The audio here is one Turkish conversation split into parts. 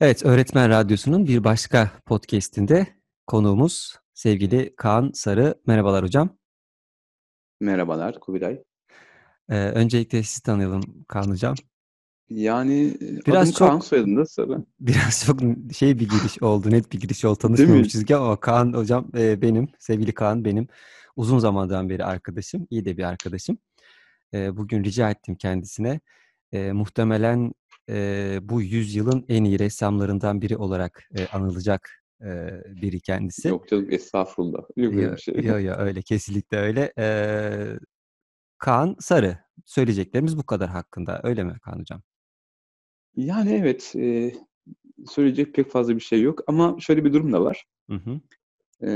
Evet, Öğretmen Radyosu'nun bir başka podcast'inde konuğumuz sevgili Kaan Sarı. Merhabalar hocam. Merhabalar Kubilay. Ee, öncelikle sizi tanıyalım Kaan hocam. Yani biraz adım çok, Kaan soyadım da Sarı. Biraz çok şey bir giriş oldu, net bir giriş oldu. Tanışmamışız ki ama Kaan hocam e, benim, sevgili Kaan benim uzun zamandan beri arkadaşım, iyi de bir arkadaşım. E, bugün rica ettim kendisine. E, muhtemelen e, bu yüzyılın en iyi ressamlarından biri olarak e, anılacak e, biri kendisi. Yok canım estağfurullah. Yok öyle bir şey. Yok yok öyle kesinlikle öyle. E, Kaan Sarı. Söyleyeceklerimiz bu kadar hakkında. Öyle mi Kaan Hocam? Yani evet. E, söyleyecek pek fazla bir şey yok. Ama şöyle bir durum da var. Hı hı. E,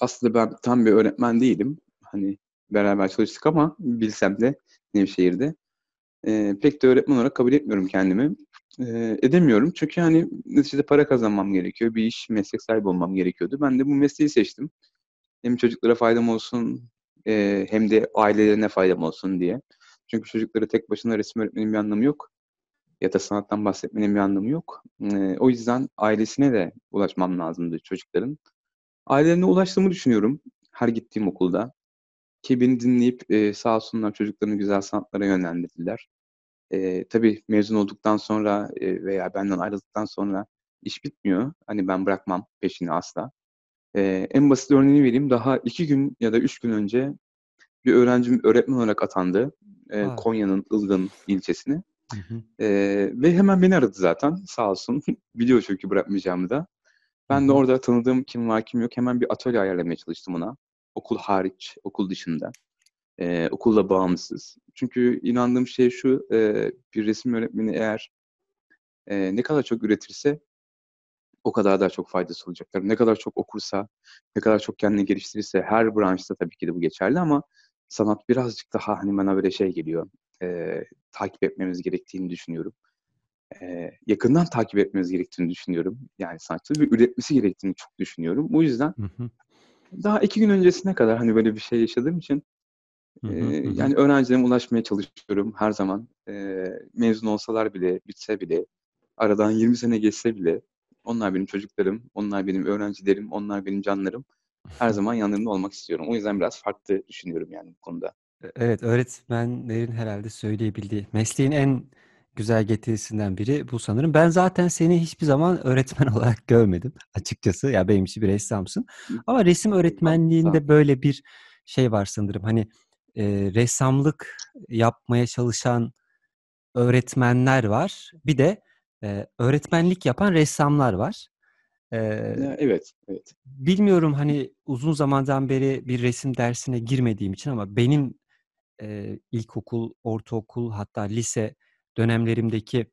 aslında ben tam bir öğretmen değilim. Hani beraber çalıştık ama bilsem de Nevşehir'de e, pek de öğretmen olarak kabul etmiyorum kendimi. E, edemiyorum çünkü hani neticede para kazanmam gerekiyor. Bir iş, meslek sahibi olmam gerekiyordu. Ben de bu mesleği seçtim. Hem çocuklara faydam olsun e, hem de ailelerine faydam olsun diye. Çünkü çocuklara tek başına resim öğretmenin bir anlamı yok. Ya da sanattan bahsetmenin bir anlamı yok. E, o yüzden ailesine de ulaşmam lazımdı çocukların. Ailelerine ulaştığımı düşünüyorum her gittiğim okulda. Ki beni dinleyip e, sağ olsunlar çocuklarını güzel sanatlara yönlendirdiler. E, tabii mezun olduktan sonra e, veya benden ayrıldıktan sonra iş bitmiyor. Hani ben bırakmam peşini asla. E, en basit örneğini vereyim. Daha iki gün ya da üç gün önce bir öğrencim öğretmen olarak atandı. E, Konya'nın Ilgın ilçesine. Hı hı. E, ve hemen beni aradı zaten sağ olsun. Biliyor çünkü bırakmayacağımı da. Ben hı. de orada tanıdığım kim var kim yok hemen bir atölye ayarlamaya çalıştım ona. Okul hariç, okul dışında. Ee, okulla bağımsız. Çünkü inandığım şey şu, e, bir resim öğretmeni eğer e, ne kadar çok üretirse o kadar daha çok faydası olacaktır. Ne kadar çok okursa, ne kadar çok kendini geliştirirse, her branşta tabii ki de bu geçerli ama sanat birazcık daha hani bana böyle şey geliyor, e, takip etmemiz gerektiğini düşünüyorum. E, yakından takip etmemiz gerektiğini düşünüyorum. Yani sanatçı ve üretmesi gerektiğini çok düşünüyorum. Bu yüzden hı hı. daha iki gün öncesine kadar hani böyle bir şey yaşadığım için Hı hı, hı. yani öğrencilerime ulaşmaya çalışıyorum her zaman. E, mezun olsalar bile, bitse bile, aradan 20 sene geçse bile onlar benim çocuklarım, onlar benim öğrencilerim, onlar benim canlarım. Her zaman yanlarında olmak istiyorum. O yüzden biraz farklı düşünüyorum yani bu konuda. E, evet, öğretmenlerin herhalde söyleyebildiği mesleğin en güzel getirisinden biri bu sanırım. Ben zaten seni hiçbir zaman öğretmen olarak görmedim açıkçası. Ya benim için bir ressamsın. Ama resim öğretmenliğinde böyle bir şey var sanırım. Hani e, ressamlık yapmaya çalışan öğretmenler var. Bir de e, öğretmenlik yapan ressamlar var. E, evet, evet. Bilmiyorum hani uzun zamandan beri bir resim dersine girmediğim için ama benim e, ilkokul, ortaokul hatta lise dönemlerimdeki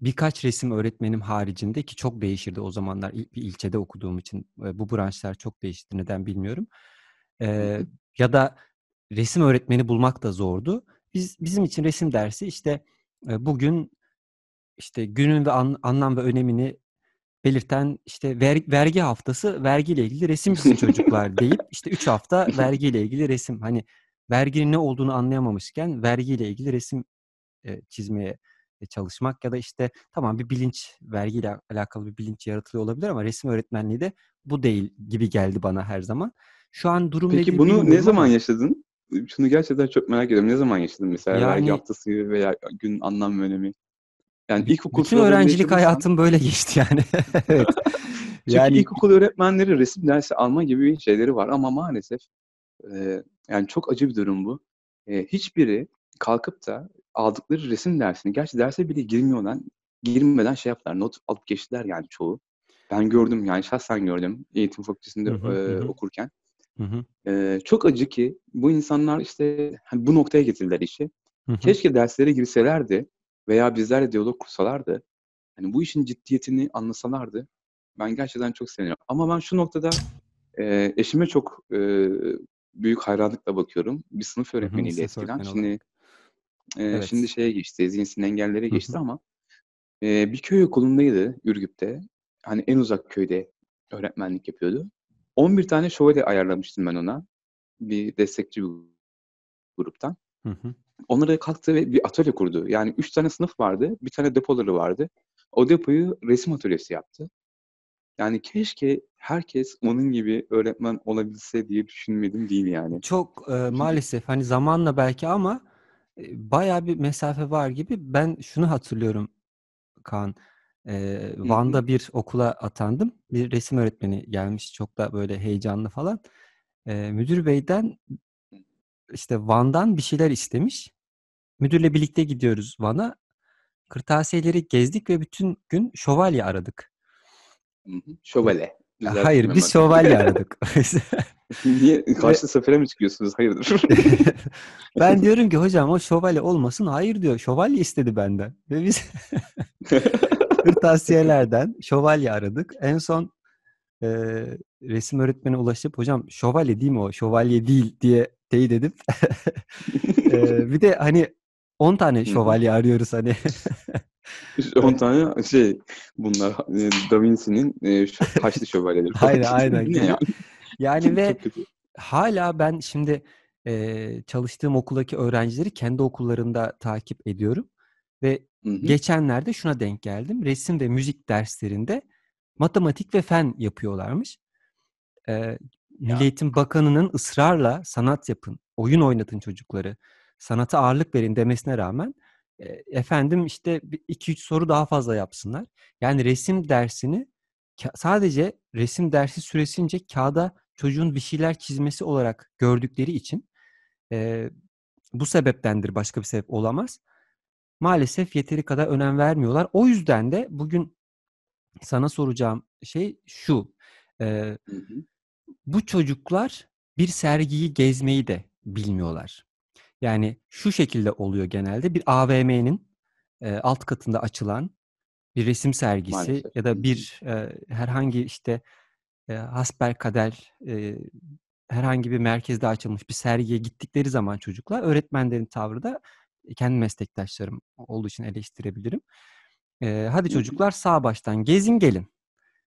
birkaç resim öğretmenim haricinde ki çok değişirdi o zamanlar bir ilçede okuduğum için e, bu branşlar çok değişti neden bilmiyorum. E, ya da resim öğretmeni bulmak da zordu. Biz bizim için resim dersi işte e, bugün işte günün ve an, anlam ve önemini belirten işte ver, vergi haftası vergiyle ilgili resim çizin çocuklar deyip işte 3 hafta vergiyle ilgili resim hani verginin ne olduğunu anlayamamışken vergiyle ilgili resim e, çizmeye çalışmak ya da işte tamam bir bilinç vergiyle alakalı bir bilinç yaratılıyor olabilir ama resim öğretmenliği de bu değil gibi geldi bana her zaman. Şu an durum Peki bunu ne zaman yaşadın? Şunu gerçekten çok merak ediyorum. Ne zaman yaşadın mesela yani, vergi haftası gibi veya gün anlam ve önemi? Yani ilkokul bütün öğrencilik hayatım böyle geçti yani. evet. Çünkü yani ilkokul öğretmenleri resim dersi alma gibi şeyleri var ama maalesef e, yani çok acı bir durum bu. E, hiçbiri kalkıp da aldıkları resim dersini, gerçi derse bile girmiyorlar, girmeden şey yaptılar, not alıp geçtiler yani çoğu. Ben gördüm yani şahsen gördüm eğitim fakültesinde hı hı, e, hı. okurken. Hı hı. Ee, çok acı ki bu insanlar işte hani bu noktaya getirdiler işi. Hı hı. Keşke derslere girselerdi veya bizlerle diyalog kursalardı. Hani bu işin ciddiyetini anlasalardı. Ben gerçekten çok seviniyorum. Ama ben şu noktada e, eşime çok e, büyük hayranlıkla bakıyorum. Bir sınıf öğretmeniydi eskiden. Şimdi e, evet. şimdi şeye geçti, zihinsel engellere geçti ama e, bir köy okulundaydı Ürgüp'te. Hani en uzak köyde öğretmenlik yapıyordu. 11 tane şövalye ayarlamıştım ben ona. Bir destekçi bir gruptan. Hı hı. Onlara kalktı ve bir atölye kurdu. Yani 3 tane sınıf vardı. Bir tane depoları vardı. o depoyu resim atölyesi yaptı. Yani keşke herkes onun gibi öğretmen olabilse diye düşünmedim değil yani. Çok, eee, maalesef, hani, zamanla belki ama, eee, bayağı bir mesafe var gibi. Ben şunu hatırlıyorum Kaan, hı. Van'da bir okula atandım. Bir resim öğretmeni gelmiş, çok da böyle heyecanlı falan. Eee, müdür beyden, işte, Van'dan bir şeyler istemiş. Müdürle birlikte gidiyoruz Van'a. Kırtasiyeleri gezdik ve bütün gün şövalye aradık. Şövalye. Hayır, biz şövalye aradık. Niye? Ve Karşıda sefere mi çıkıyorsunuz? Hayırdır? Ben diyorum ki hocam o şövalye olmasın. Hayır diyor. Şövalye istedi benden. Ve biz kırtasiyelerden şövalye aradık. En son eee, resim öğretmenine ulaşıp hocam şövalye değil mi o? Şövalye değil diye teyit edip eee, bir de hani 10 tane şövalye arıyoruz hani. İşte 10 tane şey bunlar eee, Da Vinci'nin şu Haçlı Şövalyeleri. Aynen aynen Bu ne gibi. ya? Yani ve hala ben şimdi eee, çalıştığım okuldaki öğrencileri kendi okullarında takip ediyorum. Ve Hı hı. geçenlerde şuna denk geldim. Resim ve müzik derslerinde matematik ve fen yapıyorlarmış. Eee, Milli. Eğitim Bakanı'nın ısrarla sanat yapın, oyun oynatın çocukları, sanata ağırlık verin demesine rağmen eee, efendim işte 2-3 soru daha fazla yapsınlar. Yani resim dersini sadece resim dersi süresince kağıda çocuğun bir şeyler çizmesi olarak gördükleri için eee, bu sebeptendir, başka bir sebep olamaz. Maalesef yeteri kadar önem vermiyorlar. O yüzden de bugün sana soracağım şey şu: Hı hı. bu çocuklar bir sergiyi gezmeyi de bilmiyorlar. Yani şu şekilde oluyor genelde: Bir AVM'nin eee, alt katında açılan bir resim sergisi Maalesef. ya da bir eee, herhangi işte eee, hasbelkader eee, herhangi bir merkezde açılmış bir sergiye gittikleri zaman çocuklar, öğretmenlerin tavrı da kendi meslektaşlarım olduğu için eleştirebilirim. Eee, hadi çocuklar sağ baştan gezin gelin.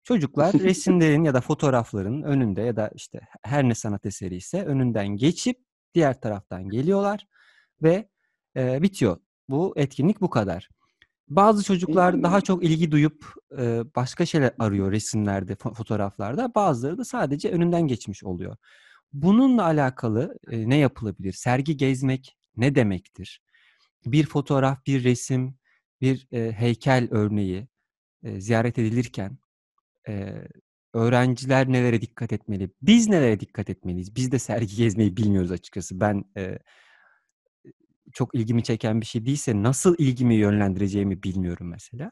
Çocuklar resimlerin ya da fotoğrafların önünde ya da işte her ne sanat eseriyse önünden geçip diğer taraftan geliyorlar ve eee, bitiyor. Bu etkinlik bu kadar. Bazı E, çocuklar daha çok ilgi duyup eee, başka şeyler arıyor resimlerde, fo fotoğraflarda. Bazıları da sadece önünden geçmiş oluyor. Bununla alakalı eee, ne yapılabilir? Sergi gezmek ne demektir? Bir fotoğraf, bir resim, bir eee, heykel örneği eee, ziyaret edilirken eee, öğrenciler nelere dikkat etmeli? Biz nelere dikkat etmeliyiz? Biz de sergi gezmeyi bilmiyoruz açıkçası. Ben eee, çok ilgimi çeken bir şey değilse nasıl ilgimi yönlendireceğimi bilmiyorum mesela.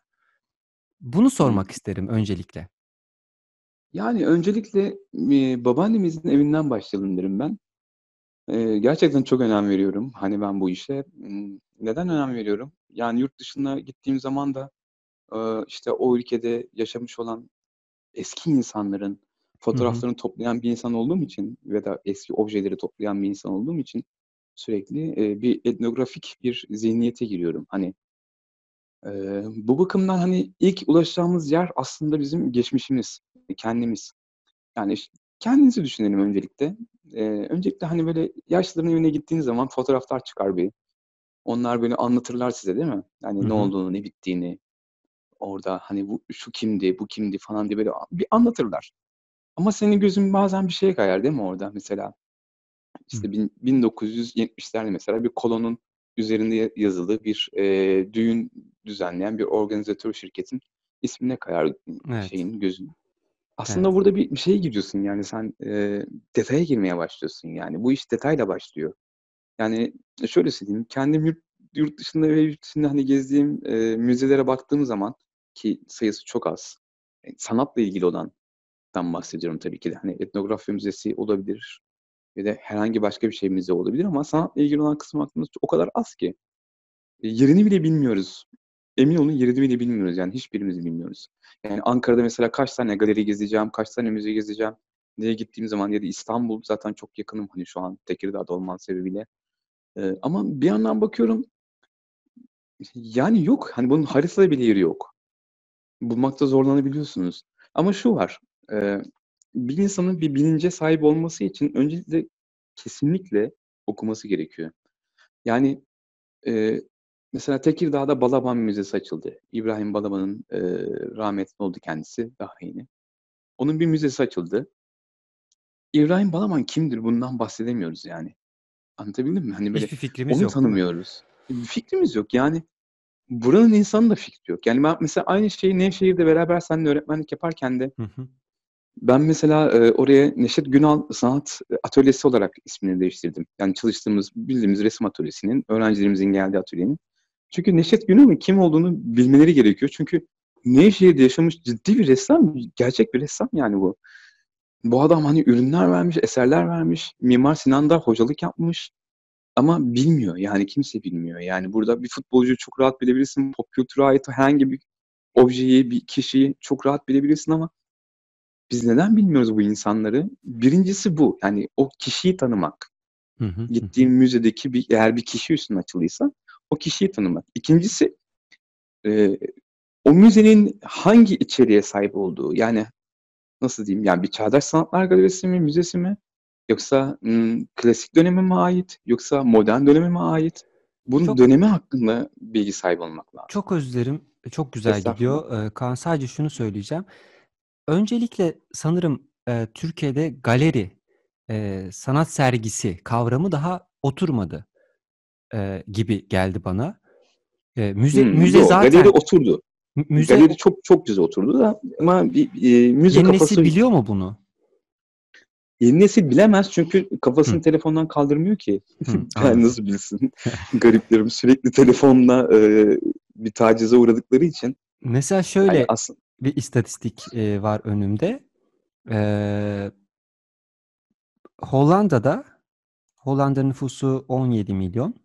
Bunu sormak isterim öncelikle. Yani öncelikle, eee, babaannemizin evinden başlayalım derim ben. Eee, gerçekten çok önem veriyorum, hani, ben bu işe. Imm, neden önem veriyorum? Yani yurt dışına gittiğim zaman da, eee, işte, o ülkede yaşamış olan eski insanların Hı hı. fotoğraflarını toplayan bir insan olduğum için ya da eski objeleri toplayan bir insan olduğum için sürekli, eee, bir etnografik bir zihniyete giriyorum. Hani eee, bu bakımdan, hani, ilk ulaşacağımız yer aslında bizim geçmişimiz, kendimiz. Yani, ş kendinizi düşünelim öncelikle. Eee, öncelikle, hani, böyle yaşlıların evine gittiğiniz zaman fotoğraflar çıkar bir. Onlar böyle anlatırlar size, değil mi? Yani ne olduğunu, ne bittiğini orada, hani, bu şu kimdi, bu kimdi falan diye böyle bir anlatırlar. Ama senin gözün bazen bir şeye kayar, değil mi orada mesela? İşte, bin 1970'lerde mesela bir kolonun üzerinde ya yazılı bir, eee, düğün düzenleyen bir organizatör şirketin ismine kayar, Evet. şeyin, gözün. Aslında Evet. burada bir bir şeye giriyorsun, yani sen, eee, detaya girmeye başlıyorsun, yani. Bu iş detayla başlıyor. Yani, şöyle söyleyeyim, kendim yurt yurt dışında ve yurt içinde, hani, gezdiğim, eee, müzelere baktığım zaman ki sayısı çok az, eee, sanatla ilgili olandan bahsediyorum tabii ki de. Hani, etnografya müzesi olabilir ya da herhangi başka bir şey müze olabilir ama sanatla ilgili olan kısım baktığımda o kadar az ki. Eee, yerini bile bilmiyoruz. Emin olun yerini bile bilmiyoruz, yani hiçbirimiz bilmiyoruz. Yani Ankara'da mesela kaç tane galeri gezeceğim, kaç tane müze gezeceğim diye gittiğim zaman ya da İstanbul zaten çok yakınım, hani, şu an Tekirdağ'da olmam sebebiyle. Eee, ama bir yandan bakıyorum yani yok. Hani, bunun haritada bile yeri yok. Bulmakta zorlanabiliyorsunuz. Ama şu var, eee, bir insanın bir bilince sahip olması için öncelikle kesinlikle okuması gerekiyor. Yani, eee mesela Tekirdağ'da Balaban Müzesi açıldı. İbrahim Balaban'ın e, rahmetli oldu kendisi daha yeni. Onun bir müzesi açıldı. İbrahim Balaban kimdir? Bundan bahsedemiyoruz yani. Anlatabildim mi? Hani böyle Hiçbir fikrimiz onu yok. tanımıyoruz. Bir fikrimiz yok. Yani buranın insanı da fikri yok. Yani ben mesela aynı şeyi Nevşehir'de beraber seninle öğretmenlik yaparken de Hı hı. ben mesela e, oraya Neşet Günal Sanat Atölyesi olarak ismini değiştirdim. Yani çalıştığımız, bildiğimiz resim atölyesinin, öğrencilerimizin geldiği atölyenin. Çünkü Neşet Günal'ın kim olduğunu bilmeleri gerekiyor. Çünkü Nevşehir'de yaşamış ciddi bir ressam, gerçek bir ressam yani bu. Bu adam hani ürünler vermiş, eserler vermiş. Mimar Sinan'da hocalık yapmış. Ama bilmiyor yani kimse bilmiyor. Yani burada bir futbolcu çok rahat bilebilirsin. Pop kültüre ait herhangi bir objeyi, bir kişiyi çok rahat bilebilirsin ama biz neden bilmiyoruz bu insanları? Birincisi bu. Yani o kişiyi tanımak. Hı hı. Gittiğin müzedeki bir eğer bir kişi üstüne açılıysa o kişiyi tanımak. İkincisi e, o müzenin hangi içeriğe sahip olduğu. Yani nasıl diyeyim? Yani bir çağdaş sanatlar galerisi mi, müzesi mi? Yoksa ım, klasik döneme mi ait? Yoksa modern döneme mi ait? Bunun Çok dönemi hakkında bilgi sahibi olmak lazım. çok özür dilerim. Çok güzel gidiyor. Ee, Kaan sadece şunu söyleyeceğim. Öncelikle sanırım e, Türkiye'de galeri, e, sanat sergisi kavramı daha oturmadı e, gibi geldi bana. E, müze Hmm, müze galeri zaten oturdu. mü- müze Galeri çok çok güzel oturdu da ama bir, e, müze yeni kafası nesil biliyor mu bunu? yeni nesil bilemez çünkü kafasını Hı, telefondan kaldırmıyor ki. hı, Yani nasıl bilsin? Gariplerim sürekli telefonla e, bir tacize uğradıkları için. Mesela Yani şöyle aslında bir istatistik e, var önümde. Ee, Hollanda'da Hollanda nüfusu 17 milyon.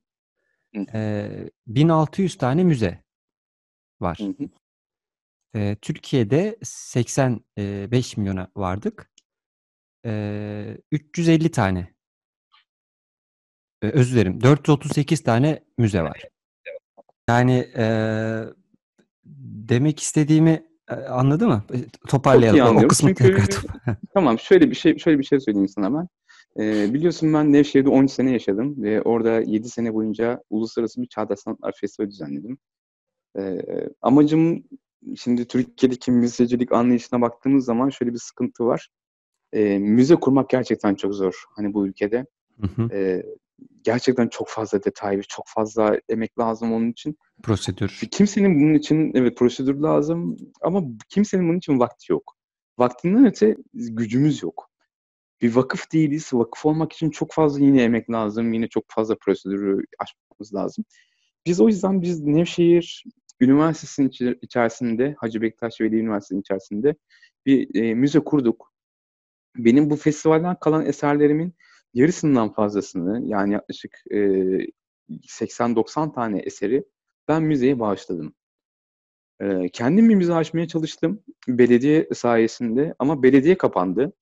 Ee, 1600 tane müze var. hı hı. Ee, Türkiye'de 85 milyona vardık. Ee, 350 tane, e, özür dilerim, 438 tane müze var. Yani e, demek istediğimi e, anladı mı? E, Çok iyi Toparlayalım. O, kısmı tekrar Çünkü toparlayalım. tamam şöyle bir şey şöyle bir şey söyleyeyim sana ben. Ee, biliyorsun ben Nevşehir'de 13 sene yaşadım ve orada 7 sene boyunca uluslararası bir Çağdaş Sanatlar Festivali düzenledim. Ee, amacım şimdi Türkiye'deki müzecilik anlayışına baktığımız zaman şöyle bir sıkıntı var. Ee, müze kurmak gerçekten çok zor. Hani bu ülkede Hı hı. Ee, gerçekten çok fazla detay ve çok fazla emek lazım onun için. Prosedür. Kimsenin bunun için evet prosedür lazım ama kimsenin bunun için vakti yok. Vaktinden öte gücümüz yok. Bir vakıf değiliz. Vakıf olmak için çok fazla yine emek lazım. Yine çok fazla prosedürü aşmamız lazım. Biz o yüzden biz Nevşehir Üniversitesi'nin içerisinde, Hacı Bektaş Veli Üniversitesi'nin içerisinde bir e, müze kurduk. Benim bu festivalden kalan eserlerimin yarısından fazlasını yani yaklaşık e, 80-90 tane eseri ben müzeye bağışladım. E, kendim bir müze açmaya çalıştım belediye sayesinde ama belediye kapandı.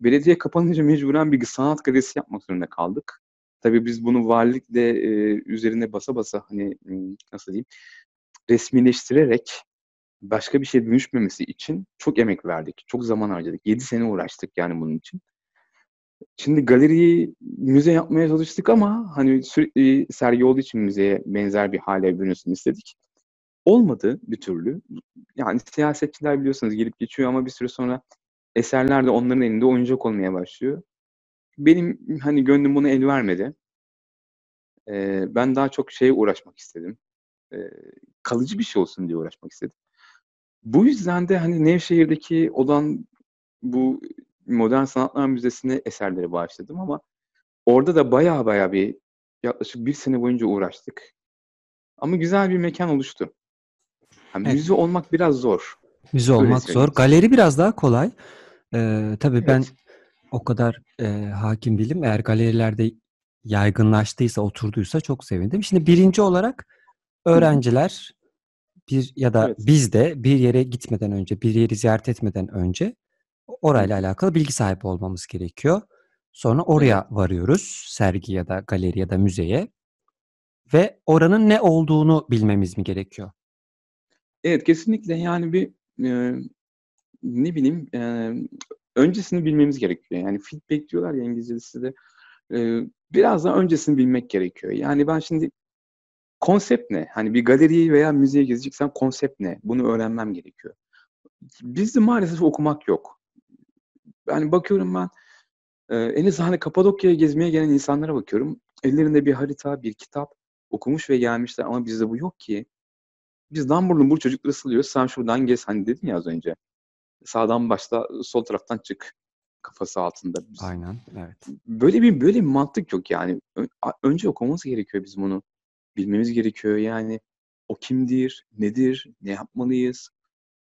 Belediye kapanınca mecburen bir sanat galerisi yapmak zorunda kaldık. Tabii biz bunu valilikle e, üzerine basa basa hani nasıl diyeyim resmileştirerek başka bir şey dönüşmemesi için çok emek verdik. Çok zaman harcadık. 7 sene uğraştık yani bunun için. Şimdi galeriyi müze yapmaya çalıştık ama hani sürekli sergi olduğu için müzeye benzer bir hale bürünsün istedik. Olmadı bir türlü. Yani siyasetçiler biliyorsunuz gelip geçiyor ama bir süre sonra eserler de onların elinde oyuncak olmaya başlıyor. Benim hani gönlüm buna el vermedi. Ee, ben daha çok şeye uğraşmak istedim. Ee, kalıcı bir şey olsun diye uğraşmak istedim. Bu yüzden de hani Nevşehir'deki olan bu Modern Sanatlar Müzesi'ne eserleri bağışladım ama orada da baya baya bir yaklaşık bir sene boyunca uğraştık. Ama güzel bir mekan oluştu. Yani Evet. müze olmak biraz zor. Müze olmak zor. Galeri biraz daha kolay. Ee, tabii ben Evet. o kadar e, hakim değilim. Eğer galerilerde yaygınlaştıysa, oturduysa çok sevindim. Şimdi birinci olarak Hı hı. öğrenciler bir ya da Evet. biz de bir yere gitmeden önce, bir yeri ziyaret etmeden önce Hı orayla hı. alakalı bilgi sahibi olmamız gerekiyor. Sonra Evet. oraya varıyoruz. Sergi ya da galeri ya da müzeye ve oranın ne olduğunu bilmemiz mi gerekiyor? Evet kesinlikle yani bir ne bileyim e, öncesini bilmemiz gerekiyor. Yani feedback diyorlar ya İngilizce'de size. E, biraz daha öncesini bilmek gerekiyor. Yani ben şimdi konsept ne? Hani bir galeriyi veya müzeye gezeceksen konsept ne? Bunu öğrenmem gerekiyor. Bizde maalesef okumak yok. Yani bakıyorum ben e, en azından hani Kapadokya'ya gezmeye gelen insanlara bakıyorum. Ellerinde bir harita, bir kitap okumuş ve gelmişler ama bizde bu yok ki. Biz Dumbur'un bu çocukları sılıyoruz. Sen şuradan gez hani dedin ya az önce. Sağdan başla, sol taraftan çık kafası altında. Biz, Aynen, evet. Böyle bir böyle bir mantık yok yani. Önce okumamız gerekiyor bizim bunu. Bilmemiz gerekiyor yani. O kimdir, nedir, ne yapmalıyız?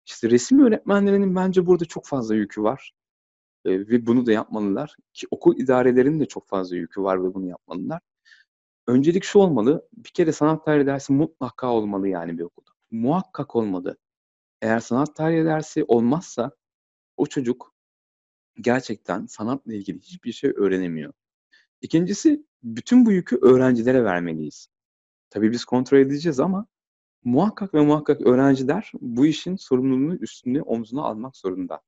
İşte resim öğretmenlerinin bence burada çok fazla yükü var. Ee, ve bunu da yapmalılar. Ki okul idarelerinin de çok fazla yükü var ve bunu yapmalılar. Öncelik şu olmalı. Bir kere sanat tarihi dersi mutlaka olmalı yani bir okulda. Muhakkak olmalı. Eğer sanat tarihi dersi olmazsa o çocuk gerçekten sanatla ilgili hiçbir şey öğrenemiyor. İkincisi bütün bu yükü öğrencilere vermeliyiz. Tabii biz kontrol edeceğiz ama muhakkak ve muhakkak öğrenciler bu işin sorumluluğunu üstüne omzuna almak zorunda.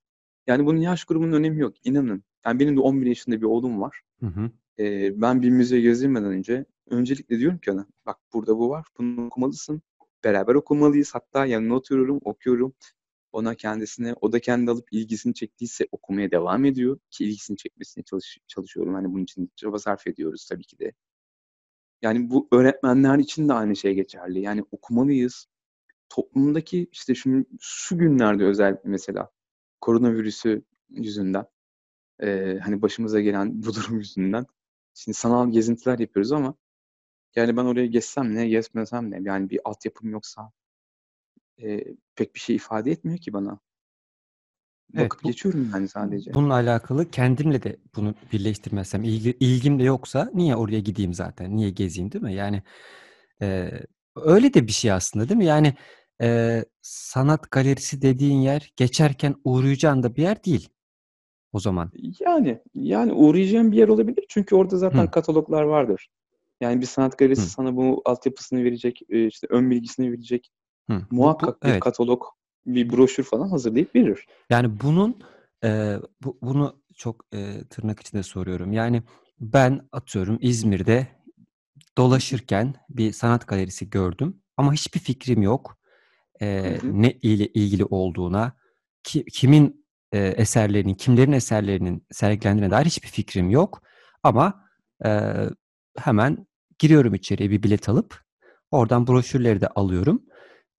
Yani bunun yaş grubunun önemi yok. İnanın. Yani benim de 11 yaşında bir oğlum var. Hı hı. Ee, ben bir müzeye gezdirmeden önce öncelikle diyorum ki ona bak burada bu var. Bunu okumalısın. Beraber okumalıyız. Hatta yanına oturuyorum, okuyorum. Ona kendisine, o da kendi alıp ilgisini çektiyse okumaya devam ediyor. Ki ilgisini çekmesine çalış, çalışıyorum. Hani bunun için çaba sarf ediyoruz tabii ki de. Yani bu öğretmenler için de aynı şey geçerli. Yani okumalıyız. Toplumdaki işte şu, şu günlerde özellikle mesela koronavirüsü yüzünden e, hani başımıza gelen bu durum yüzünden şimdi sanal gezintiler yapıyoruz ama yani ben oraya geçsem ne, gezmesem ne yani bir altyapım yoksa e, pek bir şey ifade etmiyor ki bana. Evet, Bakıp bu geçiyorum yani sadece. bununla alakalı kendimle de bunu birleştirmezsem, ilgi ilgim de yoksa niye oraya gideyim zaten? Niye gezeyim, değil mi? Yani, eee, öyle de bir şey aslında, değil mi? Yani, eee, sanat galerisi dediğin yer geçerken uğrayacağın da bir yer değil o zaman. Yani, yani uğrayacağım bir yer olabilir çünkü orada zaten Hı. kataloglar vardır. Yani bir sanat galerisi Hı. sana bu altyapısını verecek, eee, işte ön bilgisini verecek. Hı. Bu bu Muhakkak bir evet. katalog, bir broşür falan hazırlayıp verir. Yani bunun, eee, bu bunu çok, eee, tırnak içinde soruyorum. Yani ben atıyorum İzmir'de dolaşırken bir sanat galerisi gördüm ama hiçbir fikrim yok, Hı hı. ne ile ilgili olduğuna, ki kimin, eee, eserlerinin, kimlerin eserlerinin sergilendiğine dair hiçbir fikrim yok ama, eee, hemen giriyorum içeriye bir bilet alıp oradan broşürleri de alıyorum.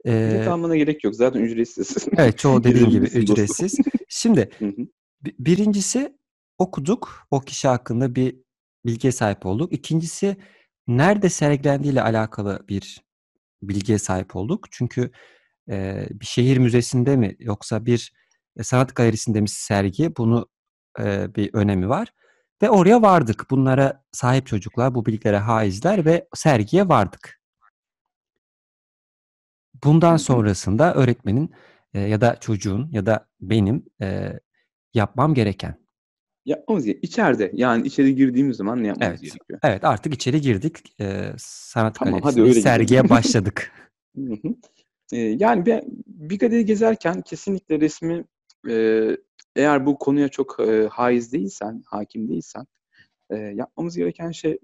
Bilet Eee almana gerek yok. Zaten ücretsiz. Evet, çoğu dediğin gibi ücretsiz. Şimdi birincisi okuduk, o kişi hakkında bir bilgiye sahip olduk. İkincisi nerede sergilendiğiyle alakalı bir bilgiye sahip olduk. Çünkü, eee, bir şehir müzesinde mi yoksa bir, sanat galerisinde mi sergi bunu, eee, bir önemi var ve oraya vardık. Bunlara sahip çocuklar, bu bilgilere haizler ve sergiye vardık. Bundan sonrasında öğretmenin, eee, ya da çocuğun ya da benim, eee, yapmam gereken. Yapmamız ge içeride, yani içeri girdiğimiz zaman ne yapmamız Evet, gerekiyor? evet artık içeri girdik. Eee, sanat Tamam, hadi galerisindeyiz. öyle gidelim. Sergiye başladık. Eee, yani be bir galeri gezerken kesinlikle resmi, eee, eğer bu konuya çok, eee, haiz değilsen, hâkim değilsen, eee, yapmamız gereken şey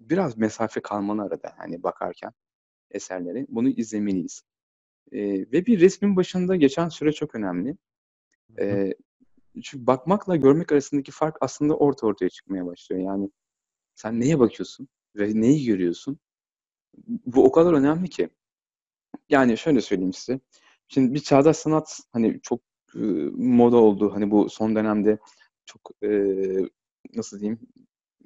biraz mesafe kalmalı arada, hani, bakarken eserlere. Bunu izlemeliyiz. Eee, ve bir resmin başında geçen süre çok önemli. Eee, çünkü bakmakla görmek arasındaki fark aslında orada ortaya çıkmaya başlıyor. Yani sen neye bakıyorsun ve neyi görüyorsun? Bu o kadar önemli ki. Yani şöyle söyleyeyim size. Şimdi bir çağdaş sanat, hani, çok, ııı, moda oldu. Hani, bu son dönemde çok, eee, nasıl diyeyim,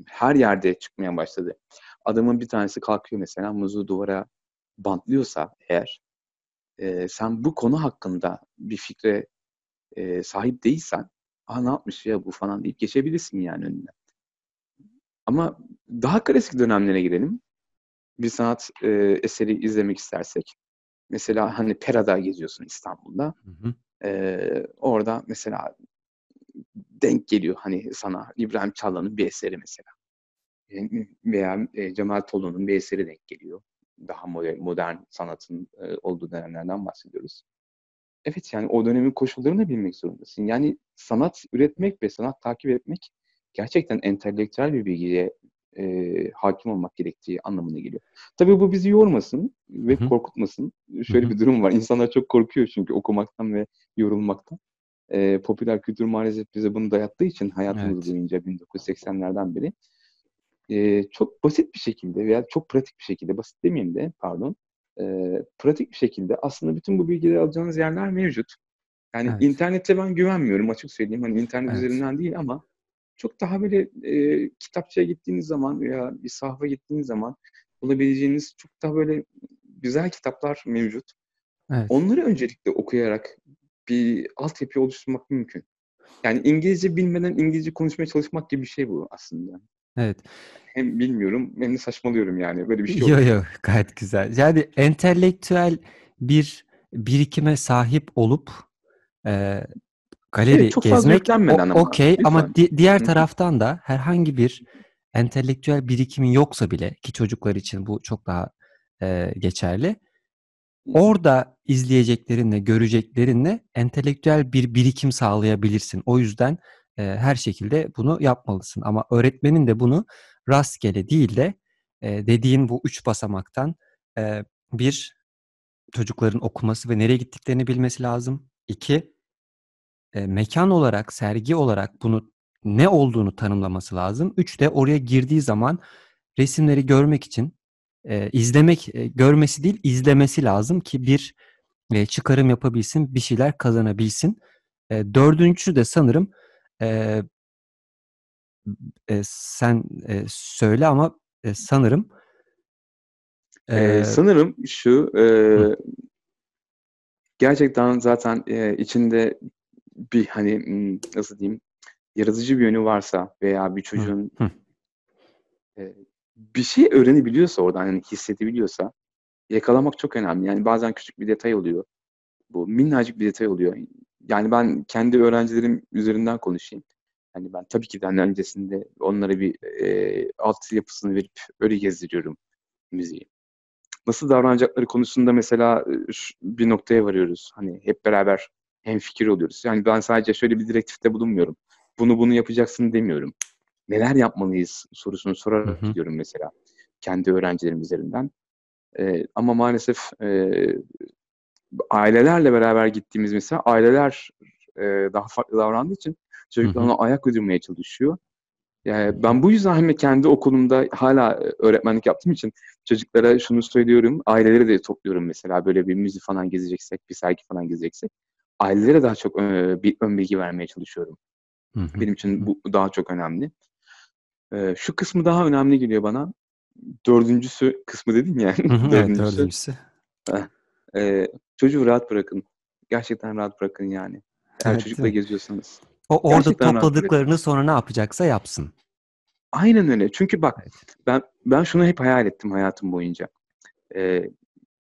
her yerde çıkmaya başladı. Adamın bir tanesi kalkıyor mesela muzu duvara bantlıyorsa eğer, eee, sen bu konu hakkında bir fikre, eee, sahip değilsen, "A, ne yapmış ya bu?" falan deyip geçebilirsin yani önünden. Ama daha klasik dönemlere girelim. Bir sanat, eee, eseri izlemek istersek. Mesela, hani, Pera'da geziyorsun İstanbul'da. Hı hı. Eee, orada mesela denk geliyor, hani, sana İbrahim Çağla'nın bir eseri mesela. Veya, Cemal Tolun'un bir eseri denk geliyor. Daha moder modern sanatın, olduğu dönemlerden bahsediyoruz. Evet, yani o dönemin koşullarını da bilmek zorundasın. Yani sanat üretmek ve sanat takip etmek gerçekten entelektüel bir bilgiye, e, hakim olmak gerektiği anlamına geliyor. Tabii bu bizi yormasın ve Hı-hı. korkutmasın. Şöyle Hı-hı. bir durum var. İnsanlar çok korkuyor çünkü okumaktan ve yorulmaktan. E, popüler kültür maalesef bize bunu dayattığı için hayatımız evet. boyunca 1980'lerden beri e, çok basit bir şekilde veya çok pratik bir şekilde, basit demeyeyim de pardon, e, pratik bir şekilde aslında bütün bu bilgileri alacağınız yerler mevcut. Yani evet. internete ben güvenmiyorum açık söyleyeyim. Hani internet evet. üzerinden değil ama çok daha böyle e, kitapçıya gittiğiniz zaman veya bir sahva gittiğiniz zaman bulabileceğiniz çok daha böyle güzel kitaplar mevcut. Evet. Onları öncelikle okuyarak bir altyapı oluşturmak mümkün. Yani İngilizce bilmeden İngilizce konuşmaya çalışmak gibi bir şey bu aslında. Evet. Hem bilmiyorum hem de saçmalıyorum yani. Böyle bir şey Yok yok gayet güzel. Yani entelektüel bir birikime sahip olup e, galeri evet, çok gezmek okey ama di- diğer taraftan da herhangi bir entelektüel birikimin yoksa bile ki çocuklar için bu çok daha e, geçerli. Orada izleyeceklerinle, göreceklerinle entelektüel bir birikim sağlayabilirsin. O yüzden e, her şekilde bunu yapmalısın. Ama öğretmenin de bunu rastgele değil de e, dediğin bu üç basamaktan e, bir çocukların okuması ve nereye gittiklerini bilmesi lazım. İki, e, mekan olarak, sergi olarak bunu ne olduğunu tanımlaması lazım. Üç de oraya girdiği zaman resimleri görmek için e, izlemek, e, görmesi değil izlemesi lazım ki bir e, çıkarım yapabilsin, bir şeyler kazanabilsin. E, dördüncüsü de sanırım e, e, sen e, söyle ama e, sanırım e, sanırım şu e, gerçekten zaten e, içinde bir hani nasıl diyeyim yaratıcı bir yönü varsa veya bir çocuğun hı. E, bir şey öğrenebiliyorsa oradan yani hissedebiliyorsa yakalamak çok önemli. Yani bazen küçük bir detay oluyor. Bu minnacık bir detay oluyor. Yani ben kendi öğrencilerim üzerinden konuşayım. Hani ben tabii ki de öncesinde onlara bir e, alt yapısını verip öyle gezdiriyorum müziği. Nasıl davranacakları konusunda mesela bir noktaya varıyoruz. Hani hep beraber hem fikir oluyoruz. Yani ben sadece şöyle bir direktifte bulunmuyorum. Bunu bunu yapacaksın demiyorum. Neler yapmalıyız sorusunu sorarak hı hı. gidiyorum mesela kendi öğrencilerim üzerinden. Ee, ama maalesef e, ailelerle beraber gittiğimiz mesela aileler e, daha farklı davrandığı için çocuklar ona ayak uydurmaya çalışıyor. Yani ben bu yüzden hem kendi okulumda hala öğretmenlik yaptığım için çocuklara şunu söylüyorum. Aileleri de topluyorum mesela böyle bir müzik falan gezeceksek, bir sergi falan gezeceksek. Ailelere daha çok e, bir ön bilgi vermeye çalışıyorum. Hı hı. Benim için bu daha çok önemli. E, şu kısmı daha önemli geliyor bana. Dördüncüsü kısmı dedin ya. Dördüncüsü. Evet, dördüncüsü. E, çocuğu rahat bırakın. Gerçekten rahat bırakın yani. Eğer evet, çocukla geziyorsanız. O orada Gerçekten topladıklarını sonra ne yapacaksa yapsın. Aynen öyle. Çünkü bak evet. ben ben şunu hep hayal ettim hayatım boyunca. Ee,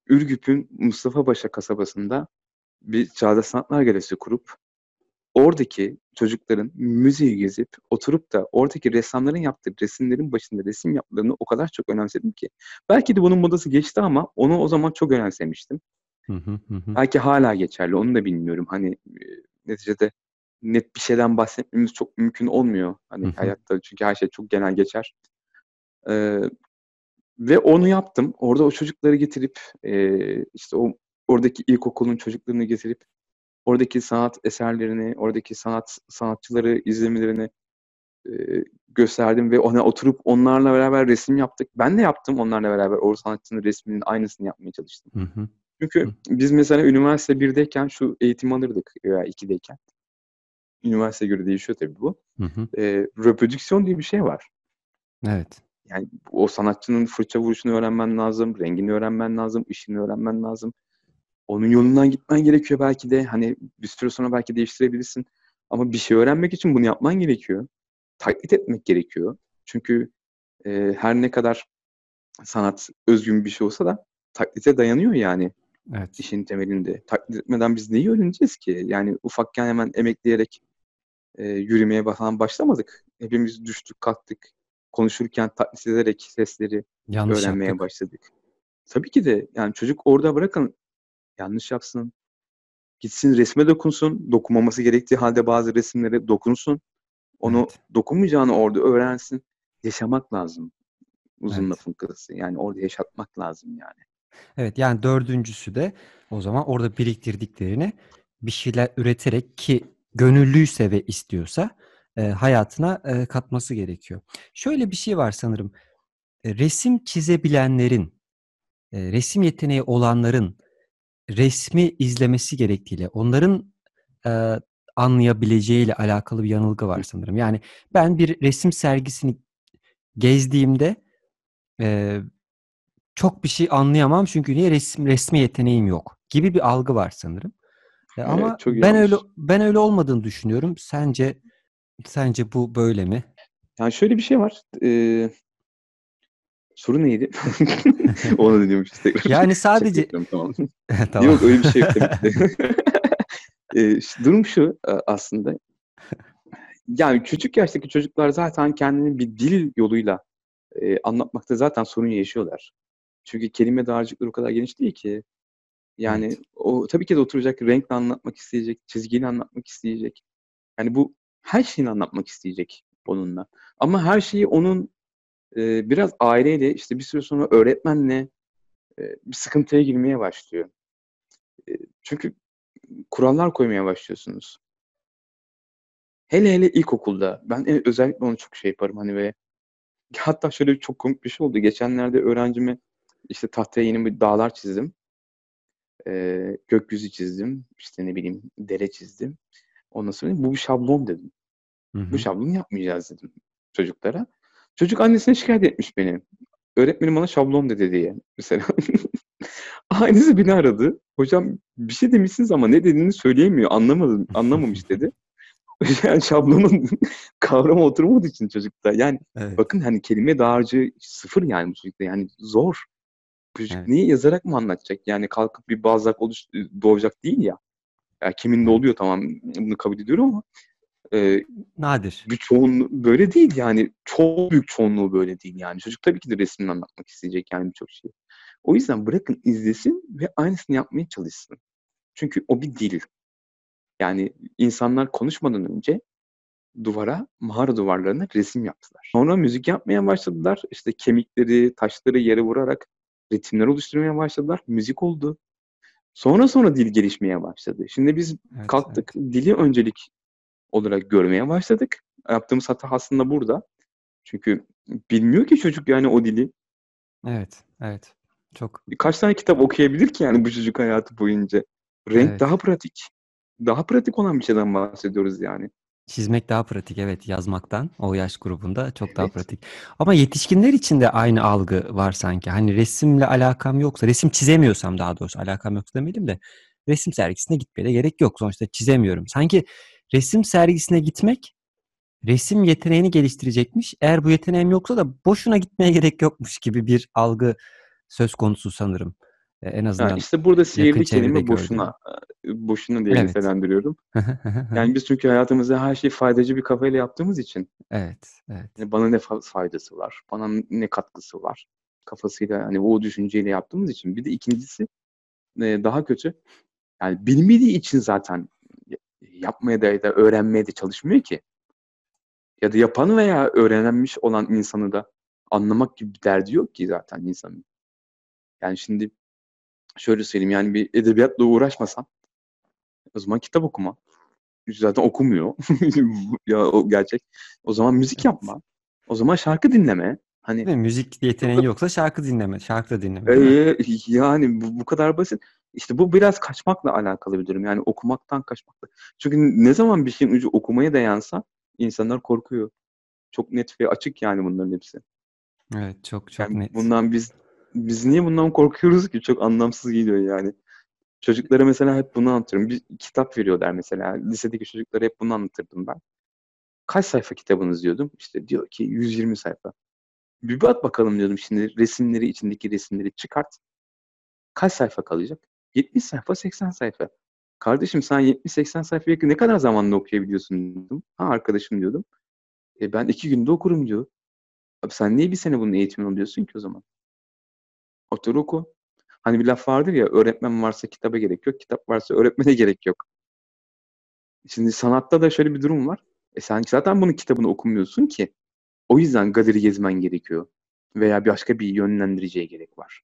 Ürgüp'ün Mustafa Paşa kasabasında bir Çağdaş Sanatlar Galerisi kurup oradaki çocukların müziği gezip oturup da oradaki ressamların yaptığı resimlerin başında resim yapmalarını o kadar çok önemsedim ki. Belki de bunun modası geçti ama onu o zaman çok önemsemiştim. Hı hı hı. Belki hala geçerli onu da bilmiyorum. Hani neticede net bir şeyden bahsetmemiz çok mümkün olmuyor. Hani hayatta çünkü her şey çok genel geçer. Ee, ve onu yaptım. Orada o çocukları getirip e, işte o oradaki ilkokulun çocuklarını getirip oradaki sanat eserlerini, oradaki sanat sanatçıları izlemelerini e, gösterdim ve ona oturup onlarla beraber resim yaptık. Ben de yaptım onlarla beraber o sanatçının resminin aynısını yapmaya çalıştım. Hı hı. Çünkü hı. biz mesela üniversite 1'deyken şu eğitim alırdık veya 2'deyken üniversite göre değişiyor tabii bu. Hı hı. E, reprodüksiyon diye bir şey var. Evet. Yani o sanatçının fırça vuruşunu öğrenmen lazım, rengini öğrenmen lazım, ışını öğrenmen lazım. Onun yolundan gitmen gerekiyor belki de. Hani bir süre sonra belki değiştirebilirsin. Ama bir şey öğrenmek için bunu yapman gerekiyor. Taklit etmek gerekiyor. Çünkü e, her ne kadar sanat özgün bir şey olsa da taklite dayanıyor yani. Evet. işin temelinde. Taklit etmeden biz neyi öğreneceğiz ki? Yani ufakken hemen emekleyerek e, yürümeye falan başlamadık. Hepimiz düştük, kalktık. Konuşurken taklit ederek sesleri yanlış öğrenmeye yaptık. başladık. Tabii ki de yani çocuk orada bırakın yanlış yapsın. Gitsin resme dokunsun. Dokunmaması gerektiği halde bazı resimlere dokunsun. Onu evet. dokunmayacağını orada öğrensin. Yaşamak lazım. Uzun Evet. lafın kısası. Yani orada yaşatmak lazım yani. Evet, yani dördüncüsü de o zaman orada biriktirdiklerini bir şeyler üreterek ki gönüllüyse ve istiyorsa e, hayatına e, katması gerekiyor. Şöyle bir şey var sanırım. E, resim çizebilenlerin, e, resim yeteneği olanların resmi izlemesi gerektiğiyle, onların e, anlayabileceğiyle alakalı bir yanılgı var sanırım. Yani ben bir resim sergisini gezdiğimde e, çok bir şey anlayamam çünkü niye resim resmi yeteneğim yok gibi bir algı var sanırım. E, Evet, ama ben öyle ben öyle olmadığını düşünüyorum. Sence sence bu böyle mi? Yani şöyle bir şey var. Ee, soru neydi? Onu da diyormuşuz tekrar. Yani sadece tamam. tamam. Yok öyle bir şey yok tabii ki. Ee, durum şu e, aslında. Yani küçük yaştaki çocuklar zaten kendini bir dil yoluyla e, anlatmakta zaten sorun yaşıyorlar. Çünkü kelime dağarcıkları o kadar geniş değil ki. Yani Evet. o tabii ki de oturacak, renkle anlatmak isteyecek, çizgiyle anlatmak isteyecek. Yani bu her şeyini anlatmak isteyecek onunla. Ama her şeyi onun e, biraz aileyle, işte bir süre sonra öğretmenle e, bir sıkıntıya girmeye başlıyor. E, çünkü kurallar koymaya başlıyorsunuz. Hele hele ilkokulda. Ben e- özellikle onu çok şey yaparım hani ve hatta şöyle çok komik bir şey oldu. Geçenlerde öğrencime işte tahtaya yeni bir dağlar çizdim. Ee, gökyüzü çizdim. İşte ne bileyim dere çizdim. Ondan sonra bu bir şablon dedim. Hı Bu hı. şablonu yapmayacağız dedim çocuklara. Çocuk annesine şikayet etmiş beni. Öğretmenim bana şablon dedi diye mesela. Aynısı beni aradı. Hocam bir şey demişsiniz ama ne dediğini söyleyemiyor. Anlamadım, anlamamış dedi. Yani şablonun kavramı oturmadığı için çocukta. Yani Evet. bakın hani kelime dağarcığı sıfır yani bu çocukta. Yani zor. Çocuk Evet. niye yazarak mı anlatacak? Yani kalkıp bir bazlak oluş doğacak değil ya. Ya kimin de Evet. oluyor tamam bunu kabul ediyorum ama e, Nadir. bir çoğunluğu böyle değil yani. Çok büyük çoğunluğu böyle değil yani. Çocuk tabii ki de resmini anlatmak isteyecek yani birçok şey. O yüzden bırakın izlesin ve aynısını yapmaya çalışsın. Çünkü o bir dil. Yani insanlar konuşmadan önce duvara, mağara duvarlarına resim yaptılar. Sonra müzik yapmaya başladılar. İşte kemikleri, taşları yere vurarak ritimler oluşturmaya başladılar. Müzik oldu. Sonra sonra dil gelişmeye başladı. Şimdi biz Evet, kalktık, evet. dili öncelik olarak görmeye başladık. Yaptığımız hata aslında burada. Çünkü bilmiyor ki çocuk yani o dili. Evet, evet. Çok Kaç tane kitap okuyabilir ki yani bu çocuk hayatı boyunca? Renk evet. daha pratik. Daha pratik olan bir şeyden bahsediyoruz yani. Çizmek daha pratik evet yazmaktan o yaş grubunda çok daha Evet. pratik. Ama yetişkinler için de aynı algı var sanki. Hani resimle alakam yoksa, resim çizemiyorsam daha doğrusu alakam yoksa demeyelim de resim sergisine gitmeye de gerek yok. Sonuçta çizemiyorum. Sanki resim sergisine gitmek resim yeteneğini geliştirecekmiş. Eğer bu yeteneğim yoksa da boşuna gitmeye gerek yokmuş gibi bir algı söz konusu sanırım. E, En azından işte burada sihirli kelime boşuna. e, Boşuna diye Evet. nitelendiriyorum. Yani biz çünkü hayatımızda her şeyi faydacı bir kafayla yaptığımız için Evet, evet. hani bana ne fa- faydası var, bana ne katkısı var kafasıyla hani o düşünceyle yaptığımız için. Bir de ikincisi e, daha kötü. Yani bilmediği için zaten yapmaya da ya da öğrenmeye de çalışmıyor ki. Ya da yapan veya öğrenmiş olan insanı da anlamak gibi bir derdi yok ki zaten insanın. Yani şimdi şöyle söyleyeyim yani bir edebiyatla uğraşmasan o zaman kitap okuma. Zaten okumuyor. ya o gerçek. O zaman müzik yapma. O zaman şarkı dinleme. Hani Değil mi? Müzik da yoksa şarkı dinleme, şarkı da dinleme? Ee, yani bu, bu kadar basit. İşte bu biraz kaçmakla alakalı bir durum. Yani okumaktan kaçmakla. Çünkü ne zaman bir şeyin ucu okumaya dayansa insanlar korkuyor. Çok net ve açık yani bunların hepsi. Evet, çok çok Yani net. bundan biz biz niye bundan korkuyoruz ki? Çok anlamsız geliyor yani. Çocuklara mesela hep bunu anlatıyorum. Bir kitap veriyorlar mesela. Lisedeki çocuklara hep bunu anlatırdım ben. Kaç sayfa kitabınız diyordum. İşte diyor ki 120 sayfa. Bir bak bakalım diyordum şimdi resimleri içindeki resimleri çıkart. Kaç sayfa kalacak? 70 sayfa 80 sayfa. Kardeşim sen 70-80 sayfayı ne kadar zamanda okuyabiliyorsun diyordum. Ha arkadaşım diyordum. E ben iki günde okurum diyor. Abi sen niye bir sene bunun eğitimini alıyorsun ki o zaman? Otur oku. Hani bir laf vardır ya öğretmen varsa kitaba gerek yok, kitap varsa öğretmene gerek yok. Şimdi sanatta da şöyle bir durum var. E sen zaten bunun kitabını okumuyorsun ki. O yüzden galeri gezmen gerekiyor. Veya başka bir yönlendiriciye gerek var.